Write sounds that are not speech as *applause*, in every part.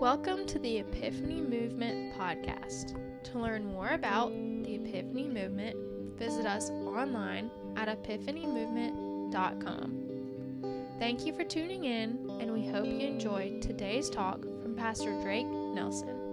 Welcome to the Epiphany Movement podcast. To learn more about the Epiphany Movement, visit us online at epiphanymovement.com. Thank you for tuning in, and we hope you enjoyed today's talk from Pastor Drake Nelson.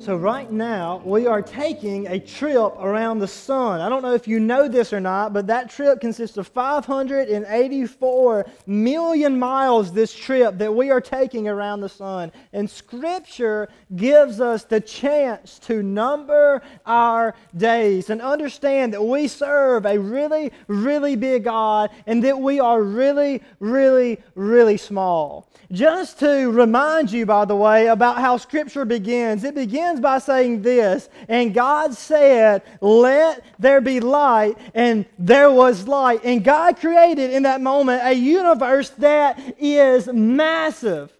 So, right now, we are taking a trip around the sun. I don't know if you know this or not, but that trip consists of 584 million miles, this trip that we are taking around the sun. And Scripture gives us the chance to number our days and understand that we serve a really, really big God and that we are really, really, really small. Just to remind you, by the way, about how Scripture begins, it begins by saying this And God said, Let there be light, and there was light. And God created in that moment a universe that is massive.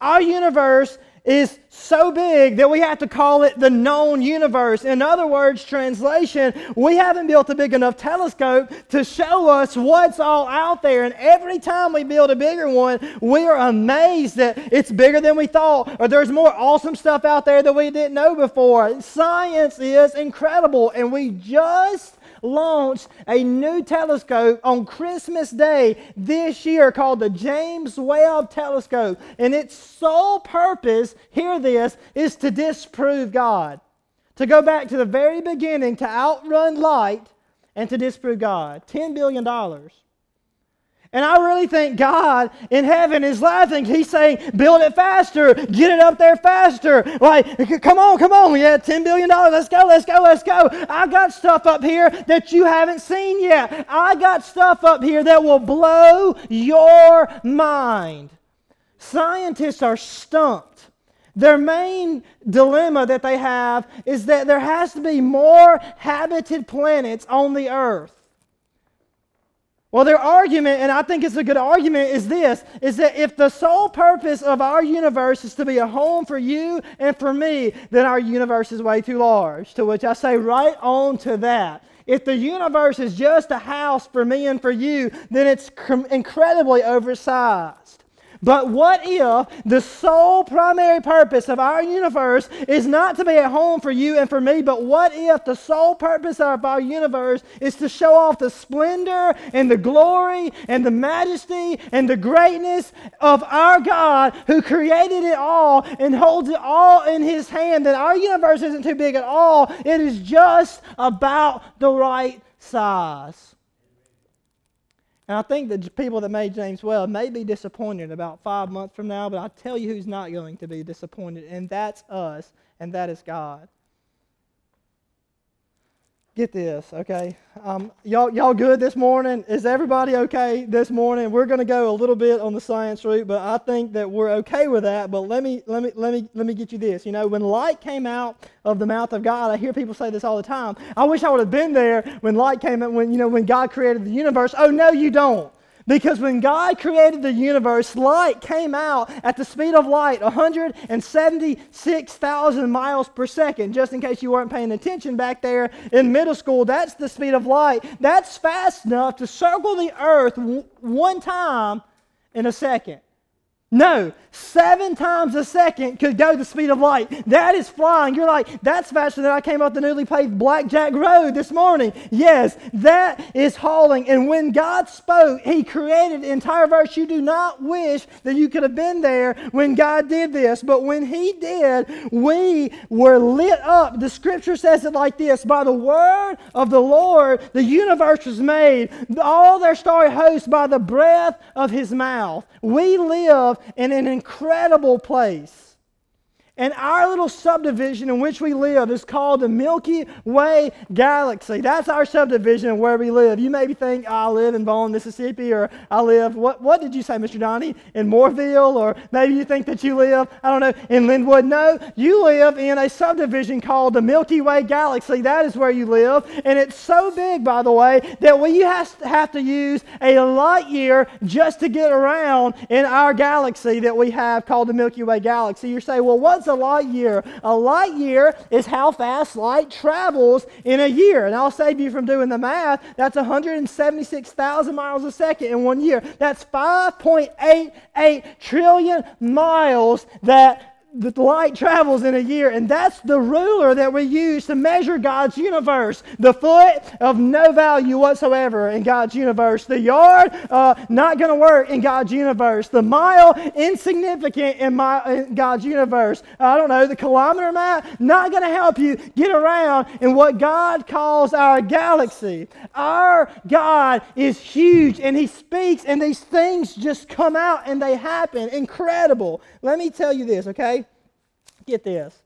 Our universe is so big that we have to call it the known universe. In other words, translation, we haven't built a big enough telescope to show us what's all out there. And every time we build a bigger one, we are amazed that it's bigger than we thought, or there's more awesome stuff out there that we didn't know before. Science is incredible, and we just launched a new telescope on Christmas Day this year called the James Webb Telescope. And its sole purpose, hear this, is to disprove God. To go back to the very beginning, to outrun light, and to disprove God. $10 billion. And I really think God in heaven is laughing. He's saying, build it faster, get it up there faster. Like, come on, come on. Had $10 billion. Let's go, let's go, let's go. I got stuff up here that you haven't seen yet. I got stuff up here that will blow your mind. Scientists are stumped. Their main dilemma that they have is that there has to be more habited planets on the earth. Well, their argument, and I think it's a good argument, is this is that if the sole purpose of our universe is to be a home for you and for me, then our universe is way too large. To which I say, right on to that. If the universe is just a house for me and for you, then it's incredibly oversized. But what if the sole primary purpose of our universe is not to be a home for you and for me, but what if the sole purpose of our universe is to show off the splendor and the glory and the majesty and the greatness of our God who created it all and holds it all in his hand? That our universe isn't too big at all, it is just about the right size. And I think the people that made James Webb may be disappointed about five months from now, but I tell you who's not going to be disappointed, and that's us, and that is God. Get this, okay? Um, y'all, y'all good this morning? Is everybody okay this morning? We're going to go a little bit on the science route, but I think that we're okay with that. But let me, let me, let me, let me get you this. You know, when light came out of the mouth of God, I hear people say this all the time. I wish I would have been there when light came out. When you know, when God created the universe. Oh no, you don't. Because when God created the universe, light came out at the speed of light, 176,000 miles per second. Just in case you weren't paying attention back there in middle school, that's the speed of light. That's fast enough to circle the earth one time in a second. No, seven times a second could go the speed of light. That is flying. You're like, that's faster than I came up the newly paved Blackjack Road this morning. Yes, that is hauling. And when God spoke, He created the entire verse. You do not wish that you could have been there when God did this. But when He did, we were lit up. The scripture says it like this By the word of the Lord, the universe was made, all their starry hosts by the breath of His mouth. We live in an incredible place. And our little subdivision in which we live is called the Milky Way Galaxy. That's our subdivision where we live. You maybe think, oh, I live in Bone, Mississippi, or I live, what, what did you say, Mr. Donnie? In Mooreville, or maybe you think that you live, I don't know, in Linwood. No, you live in a subdivision called the Milky Way Galaxy. That is where you live. And it's so big, by the way, that we have to use a light year just to get around in our galaxy that we have called the Milky Way Galaxy. You say, well, what what's a light year? A light year is how fast light travels in a year. And I'll save you from doing the math. That's 176,000 miles a second in one year. That's 5.88 trillion miles that the light travels in a year, and that's the ruler that we use to measure God's universe. The foot of no value whatsoever in God's universe. The yard, uh, not going to work in God's universe. The mile, insignificant in, my, in God's universe. I don't know, the kilometer map, not going to help you get around in what God calls our galaxy. Our God is huge, and He speaks, and these things just come out and they happen. Incredible. Let me tell you this, okay? Get this.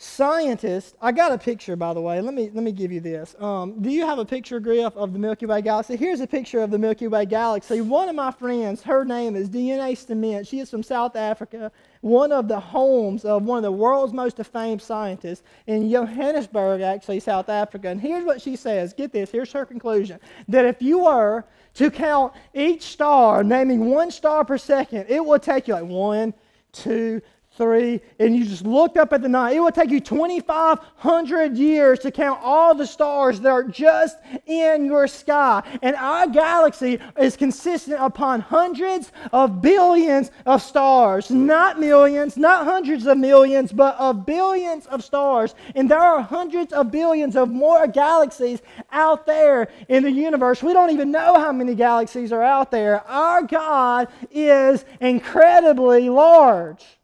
Scientists, I got a picture by the way. Let me let me give you this. Um, do you have a picture, Griff, of the Milky Way galaxy? Here's a picture of the Milky Way galaxy. One of my friends, her name is DNA Stement. She is from South Africa. One of the homes of one of the world's most famed scientists in Johannesburg, actually, South Africa. And here's what she says. Get this. Here's her conclusion: that if you were to count each star, naming one star per second, it would take you like one, two, three, and you just looked up at the night, it would take you 2,500 years to count all the stars that are just in your sky. And our galaxy is consistent upon hundreds of billions of stars. Not millions, not hundreds of millions, but of billions of stars. And there are hundreds of billions of more galaxies out there in the universe. We don't even know how many galaxies are out there. Our God is incredibly large.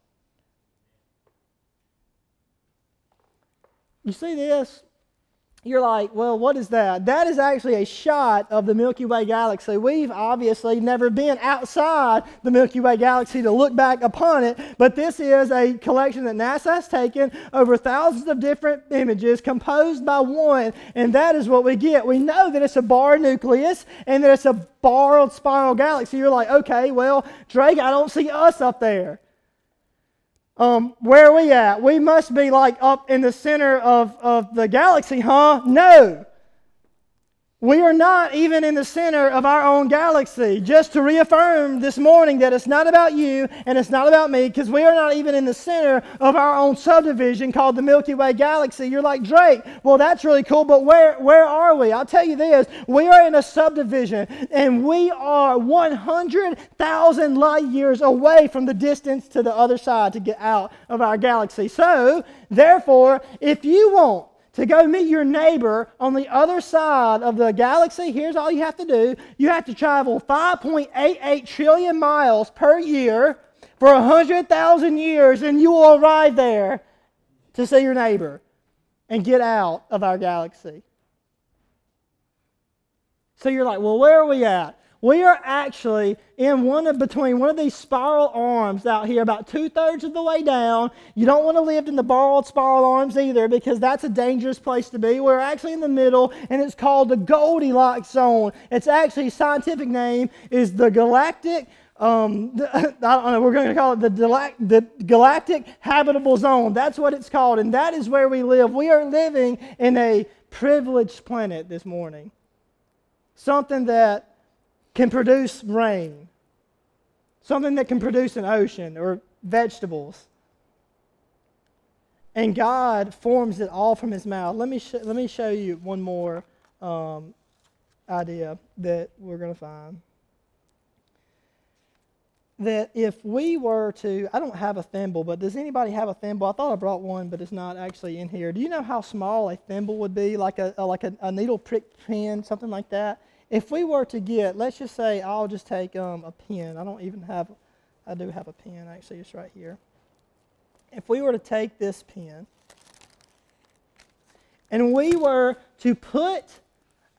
You see this? You're like, well, what is that? That is actually a shot of the Milky Way galaxy. We've obviously never been outside the Milky Way galaxy to look back upon it, but this is a collection that NASA has taken over thousands of different images composed by one, and that is what we get. We know that it's a bar nucleus and that it's a barred spiral galaxy. You're like, okay, well, Drake, I don't see us up there. Um, where are we at? We must be like up in the center of, of the galaxy, huh? No. We are not even in the center of our own galaxy. Just to reaffirm this morning that it's not about you and it's not about me, because we are not even in the center of our own subdivision called the Milky Way galaxy. You're like, Drake, well, that's really cool, but where, where are we? I'll tell you this we are in a subdivision, and we are 100,000 light years away from the distance to the other side to get out of our galaxy. So, therefore, if you want to go meet your neighbor on the other side of the galaxy, here's all you have to do. You have to travel 5.88 trillion miles per year for 100,000 years, and you will arrive there to see your neighbor and get out of our galaxy. So you're like, well, where are we at? We are actually in one of between one of these spiral arms out here, about two thirds of the way down. You don't want to live in the borrowed spiral arms either because that's a dangerous place to be. We're actually in the middle, and it's called the Goldilocks zone. Its actually scientific name is the galactic. Um, the, *laughs* I don't know, we're going to call it the, the galactic habitable zone. That's what it's called, and that is where we live. We are living in a privileged planet this morning. Something that can produce rain, something that can produce an ocean or vegetables. And God forms it all from his mouth. Let me, sh- let me show you one more um, idea that we're going to find. That if we were to, I don't have a thimble, but does anybody have a thimble? I thought I brought one, but it's not actually in here. Do you know how small a thimble would be? Like a, like a, a needle prick pen, something like that? If we were to get, let's just say I'll just take um, a pen. I don't even have, I do have a pen actually, it's right here. If we were to take this pen and we were to put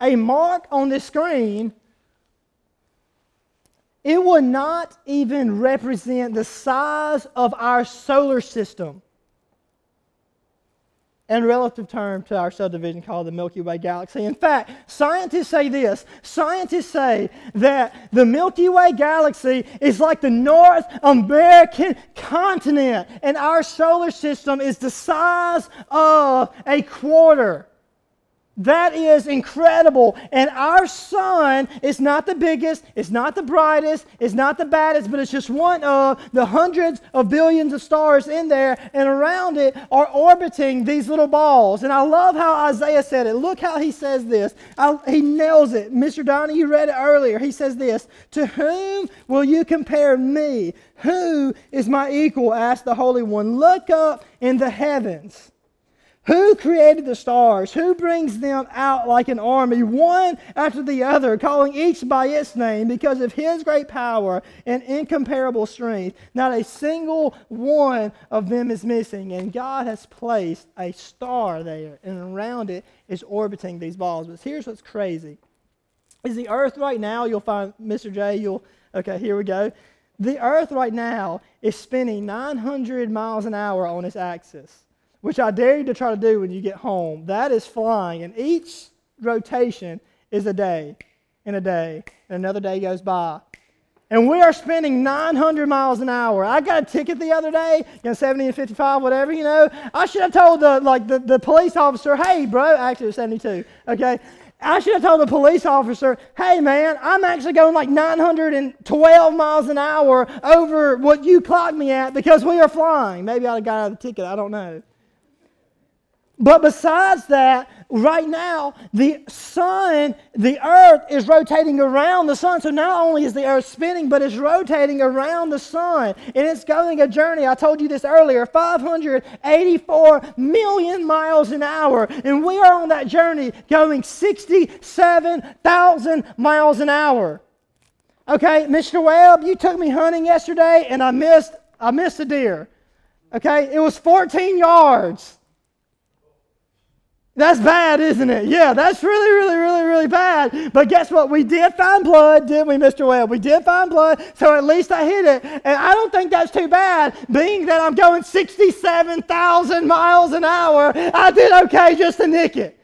a mark on the screen, it would not even represent the size of our solar system in relative term to our subdivision called the Milky Way galaxy. In fact, scientists say this scientists say that the Milky Way galaxy is like the North American continent, and our solar system is the size of a quarter. That is incredible. And our sun is not the biggest, it's not the brightest, it's not the baddest, but it's just one of the hundreds of billions of stars in there. And around it are orbiting these little balls. And I love how Isaiah said it. Look how he says this. I, he nails it. Mr. Donnie, you read it earlier. He says this To whom will you compare me? Who is my equal? asked the Holy One. Look up in the heavens. Who created the stars? Who brings them out like an army, one after the other, calling each by its name because of his great power and incomparable strength? Not a single one of them is missing. And God has placed a star there, and around it is orbiting these balls. But here's what's crazy. Is the earth right now, you'll find, Mr. J, you'll, okay, here we go. The earth right now is spinning 900 miles an hour on its axis which I dare you to try to do when you get home. That is flying, and each rotation is a day, and a day, and another day goes by. And we are spending 900 miles an hour. I got a ticket the other day, you know, 70 and 55, whatever, you know. I should have told the, like, the, the police officer, hey, bro, actually it was 72, okay. I should have told the police officer, hey, man, I'm actually going like 912 miles an hour over what you clocked me at because we are flying. Maybe I'd have got out of the ticket, I don't know. But besides that, right now, the sun, the earth is rotating around the sun. So not only is the earth spinning, but it's rotating around the sun. And it's going a journey, I told you this earlier, 584 million miles an hour. And we are on that journey going 67,000 miles an hour. Okay, Mr. Webb, you took me hunting yesterday and I missed I missed a deer. Okay, it was 14 yards. That's bad, isn't it? Yeah, that's really, really, really, really bad. But guess what? We did find blood, didn't we, Mr. Webb? We did find blood, so at least I hit it. And I don't think that's too bad, being that I'm going 67,000 miles an hour. I did okay just to nick it.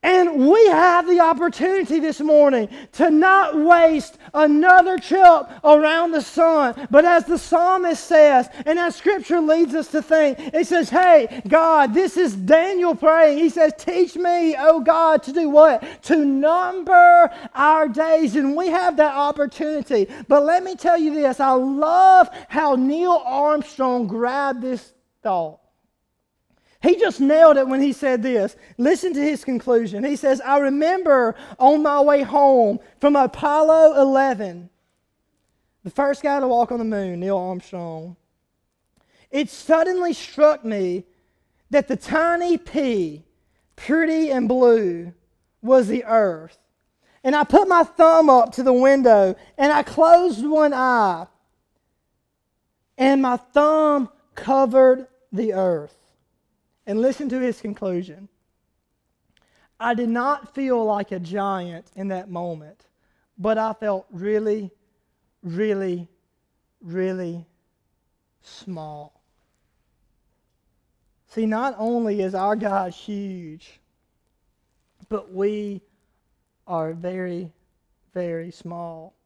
And we have the opportunity this morning to not waste another trip around the sun. But as the psalmist says, and as scripture leads us to think, it says, Hey, God, this is Daniel praying. He says, Teach me, oh God, to do what? To number our days. And we have that opportunity. But let me tell you this I love how Neil Armstrong grabbed this thought. He just nailed it when he said this. Listen to his conclusion. He says, I remember on my way home from Apollo 11, the first guy to walk on the moon, Neil Armstrong, it suddenly struck me that the tiny pea, pretty and blue, was the earth. And I put my thumb up to the window and I closed one eye, and my thumb covered the earth. And listen to his conclusion. I did not feel like a giant in that moment, but I felt really, really, really small. See, not only is our God huge, but we are very, very small.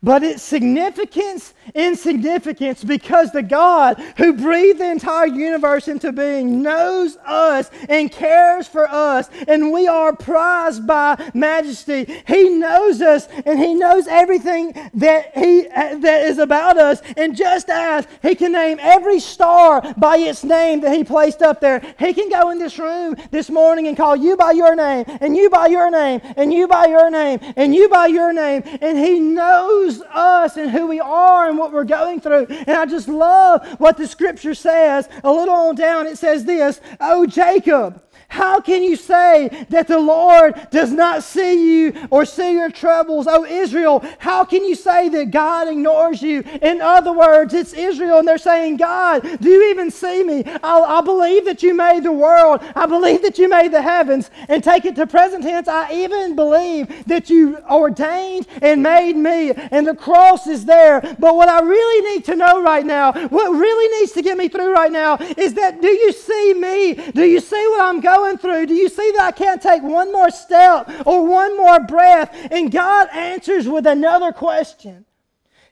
But its significance, insignificance, because the God who breathed the entire universe into being knows us and cares for us, and we are prized by majesty. He knows us, and He knows everything that He that is about us. And just as He can name every star by its name that He placed up there, He can go in this room this morning and call you by your name, and you by your name, and you by your name, and you by your name, and He knows us and who we are and what we're going through. And I just love what the scripture says. A little on down, it says this Oh, Jacob, how can you say that the Lord does not see you or see your troubles? Oh, Israel, how can you say that God ignores you? In other words, it's Israel, and they're saying, God, do you even see me? I, I believe that you made the world. I believe that you made the heavens. And take it to present tense, I even believe that you ordained and made me. And the cross is there. But what I really need to know right now, what really needs to get me through right now, is that do you see me? Do you see what I'm going going through, do you see that I can't take one more step or one more breath? And God answers with another question.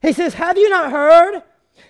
He says, Have you not heard?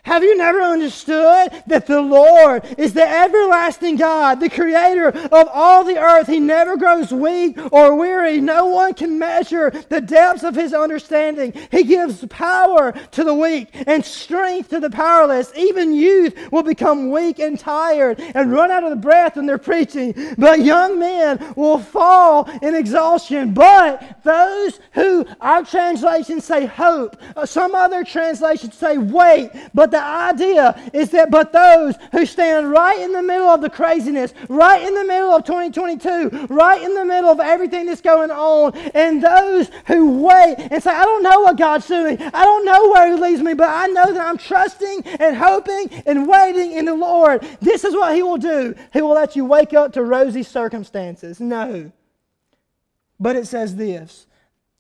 Have you never understood that the Lord is the everlasting God, the creator of all the earth? He never grows weak or weary. No one can measure the depths of his understanding. He gives power to the weak and strength to the powerless. Even youth will become weak and tired and run out of the breath when they're preaching. But young men will fall in exhaustion. But those who, our translations say hope, uh, some other translations say wait, but the idea is that, but those who stand right in the middle of the craziness, right in the middle of 2022, right in the middle of everything that's going on, and those who wait and say, I don't know what God's doing, I don't know where He leads me, but I know that I'm trusting and hoping and waiting in the Lord. This is what He will do. He will let you wake up to rosy circumstances. No. But it says this,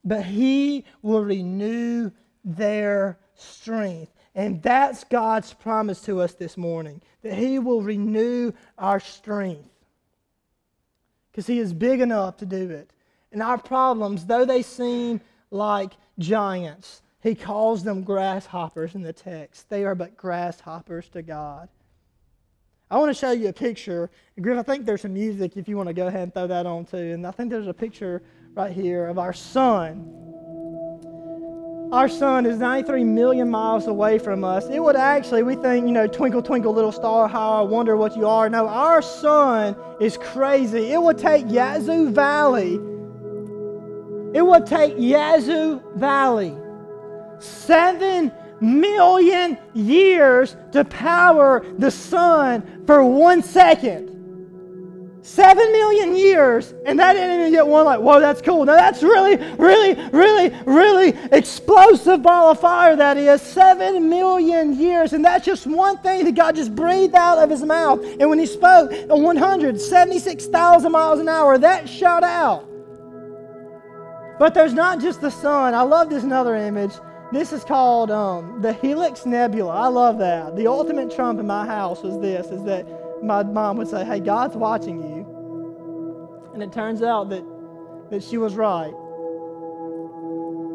but He will renew their strength. And that's God's promise to us this morning that He will renew our strength. Because He is big enough to do it. And our problems, though they seem like giants, He calls them grasshoppers in the text. They are but grasshoppers to God. I want to show you a picture. Griff, I think there's some music if you want to go ahead and throw that on too. And I think there's a picture right here of our sun our sun is 93 million miles away from us. It would actually, we think, you know, twinkle, twinkle, little star, how I wonder what you are. No, our sun is crazy. It would take Yazoo Valley, it would take Yazoo Valley seven million years to power the sun for one second. Seven million years, and that didn't even get one like, whoa, that's cool. Now that's really, really, really, really explosive ball of fire that is. Seven million years, and that's just one thing that God just breathed out of his mouth. And when he spoke at 176,000 miles an hour, that shot out. But there's not just the sun. I love this another image. This is called um, the Helix Nebula. I love that. The ultimate trump in my house was this: is that my mom would say, "Hey, God's watching you." And it turns out that, that she was right.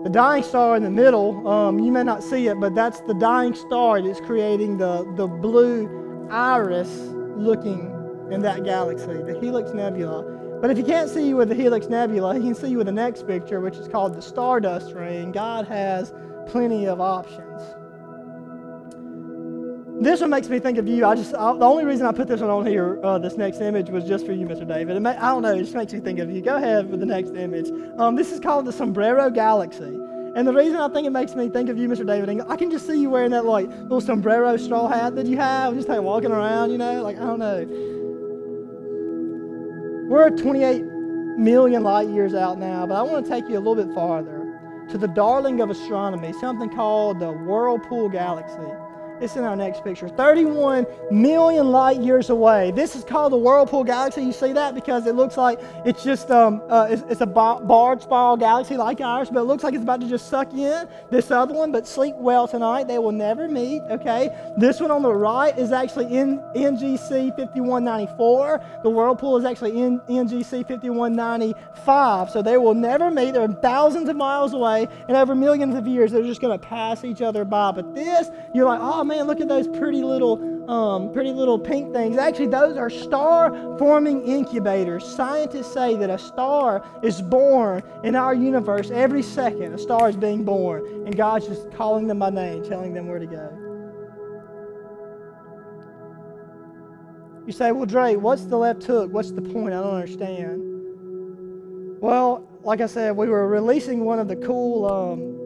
The dying star in the middle, um, you may not see it, but that's the dying star that's creating the, the blue iris looking in that galaxy, the Helix Nebula. But if you can't see you with the Helix Nebula, you can see you with the next picture, which is called the Stardust Ring. God has plenty of options. This one makes me think of you. I just I, the only reason I put this one on here, uh, this next image, was just for you, Mr. David. May, I don't know. It just makes me think of you. Go ahead with the next image. Um, this is called the Sombrero Galaxy. And the reason I think it makes me think of you, Mr. David, I can just see you wearing that like little sombrero straw hat that you have, just like walking around, you know, like I don't know. We're 28 million light years out now, but I want to take you a little bit farther to the darling of astronomy, something called the Whirlpool Galaxy. It's in our next picture. 31 million light years away. This is called the Whirlpool Galaxy. You see that because it looks like it's just um, uh, it's, it's, a barred spiral galaxy like ours, but it looks like it's about to just suck in this other one. But sleep well tonight. They will never meet. Okay. This one on the right is actually in NGC 5194. The Whirlpool is actually in NGC 5195. So they will never meet. They're thousands of miles away, and over millions of years, they're just going to pass each other by. But this, you're like, oh man, look at those pretty little, um, pretty little pink things. Actually, those are star-forming incubators. Scientists say that a star is born in our universe every second. A star is being born, and God's just calling them by name, telling them where to go. You say, well, Dre, what's the left hook? What's the point? I don't understand. Well, like I said, we were releasing one of the cool um,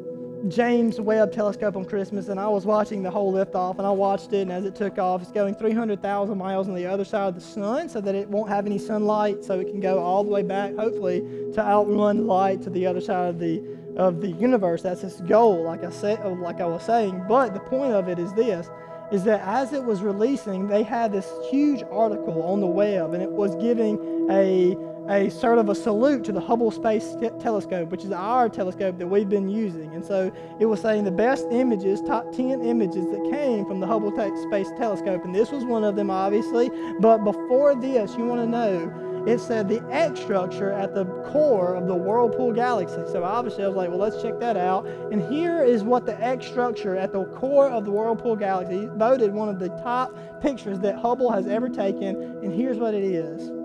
James Webb telescope on Christmas, and I was watching the whole liftoff, and I watched it, and as it took off, it's going 300,000 miles on the other side of the sun so that it won't have any sunlight, so it can go all the way back, hopefully, to outrun light to the other side of the of the universe. That's its goal, like I said, uh, like I was saying. But the point of it is this: is that as it was releasing, they had this huge article on the web, and it was giving a a sort of a salute to the Hubble Space Telescope, which is our telescope that we've been using. And so it was saying the best images, top 10 images that came from the Hubble Space Telescope. And this was one of them, obviously. But before this, you want to know it said the X structure at the core of the Whirlpool galaxy. So obviously I was like, well, let's check that out. And here is what the X structure at the core of the Whirlpool galaxy voted one of the top pictures that Hubble has ever taken. And here's what it is.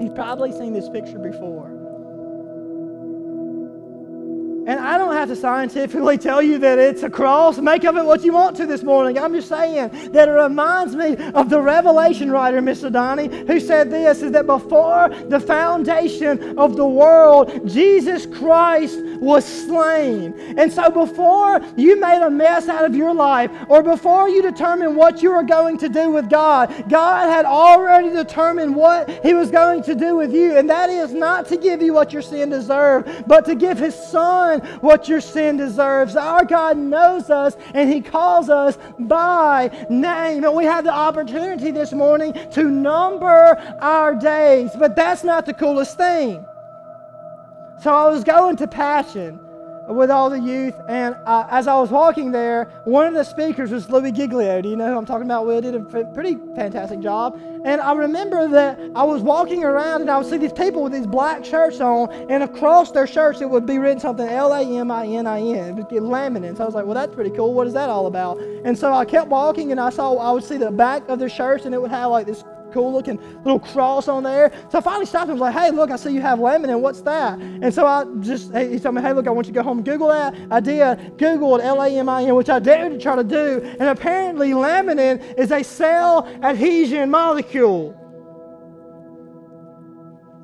You've probably seen this picture before. And I don't have to scientifically tell you that it's a cross. Make of it what you want to this morning. I'm just saying that it reminds me of the Revelation writer, Mr. Donnie, who said this is that before the foundation of the world, Jesus Christ was slain. And so before you made a mess out of your life, or before you determined what you were going to do with God, God had already determined what He was going to do with you. And that is not to give you what your sin deserved, but to give His Son what your sin deserves. Our God knows us and He calls us by name. And we have the opportunity this morning to number our days. But that's not the coolest thing. So I was going to Passion with all the youth. And uh, as I was walking there, one of the speakers was Louie Giglio. Do you know who I'm talking about? Will did a pretty fantastic job. And I remember that I was walking around and I would see these people with these black shirts on, and across their shirts it would be written something L A M I N I N. It would get laminin. So I was like, well, that's pretty cool. What is that all about? And so I kept walking and I saw, I would see the back of their shirts and it would have like this cool looking little cross on there. So I finally stopped and was like, hey, look, I see you have lemon, what's that? And so I just, he told me, hey, look, I want you to go home and Google that. I did. Googled L-A-M-I-N, which I dared to try to do. And apparently laminin is a cell adhesion molecule.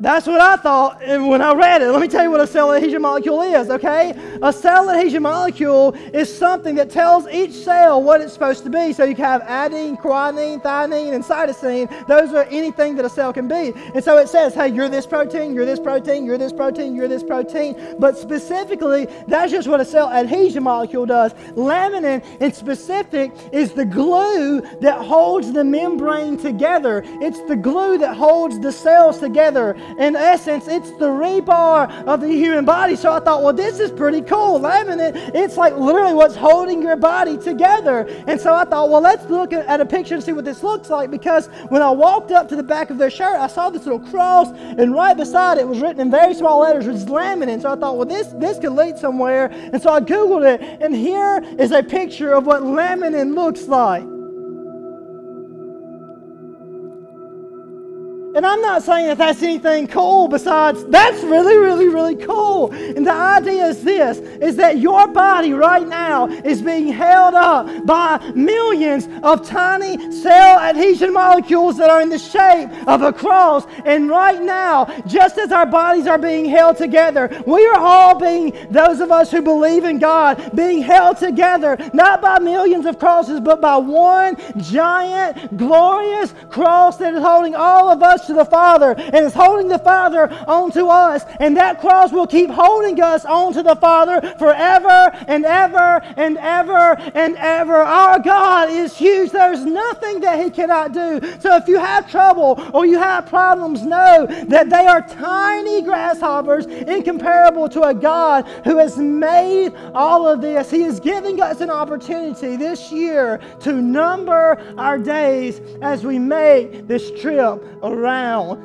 That's what I thought when I read it. Let me tell you what a cell adhesion molecule is, okay? A cell adhesion molecule is something that tells each cell what it's supposed to be. So you have adenine, guanine, thymine, and cytosine. Those are anything that a cell can be. And so it says, hey, you're this protein, you're this protein, you're this protein, you're this protein. But specifically, that's just what a cell adhesion molecule does. Laminin, in specific, is the glue that holds the membrane together. It's the glue that holds the cells together in essence, it's the rebar of the human body. So I thought, well, this is pretty cool. Laminin, it's like literally what's holding your body together. And so I thought, well, let's look at a picture and see what this looks like because when I walked up to the back of their shirt, I saw this little cross, and right beside it was written in very small letters, was laminin. So I thought, well, this, this could lead somewhere. And so I Googled it, and here is a picture of what laminin looks like. And I'm not saying that that's anything cool besides that's really, really, really cool. And the idea is this is that your body right now is being held up by millions of tiny cell adhesion molecules that are in the shape of a cross. And right now, just as our bodies are being held together, we are all being, those of us who believe in God, being held together, not by millions of crosses, but by one giant, glorious cross that is holding all of us to the Father and is holding the Father onto us. And that cross will keep holding us onto the Father forever and ever and ever and ever. Our God is huge. There's nothing that He cannot do. So if you have trouble or you have problems, know that they are tiny grasshoppers incomparable to a God who has made all of this. He is giving us an opportunity this year to number our days as we make this trip around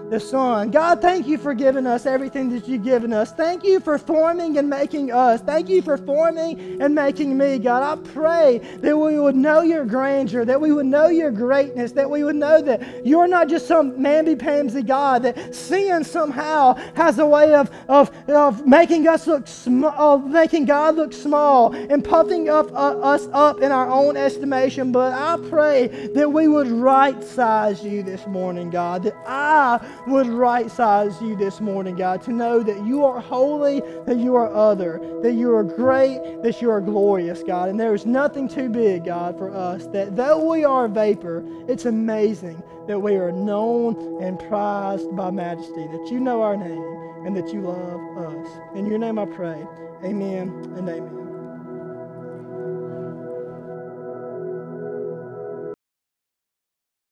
the sun. God, thank you for giving us everything that you've given us. Thank you for forming and making us. Thank you for forming and making me, God. I pray that we would know your grandeur, that we would know your greatness, that we would know that you're not just some mamby-pamsy God, that sin somehow has a way of, of, of making us look small, of making God look small and puffing up, uh, us up in our own estimation. But I pray that we would right size you this morning, God, that I I would right size you this morning, God, to know that you are holy, that you are other, that you are great, that you are glorious, God. And there is nothing too big, God, for us. That though we are vapor, it's amazing that we are known and prized by majesty, that you know our name and that you love us. In your name I pray. Amen and amen.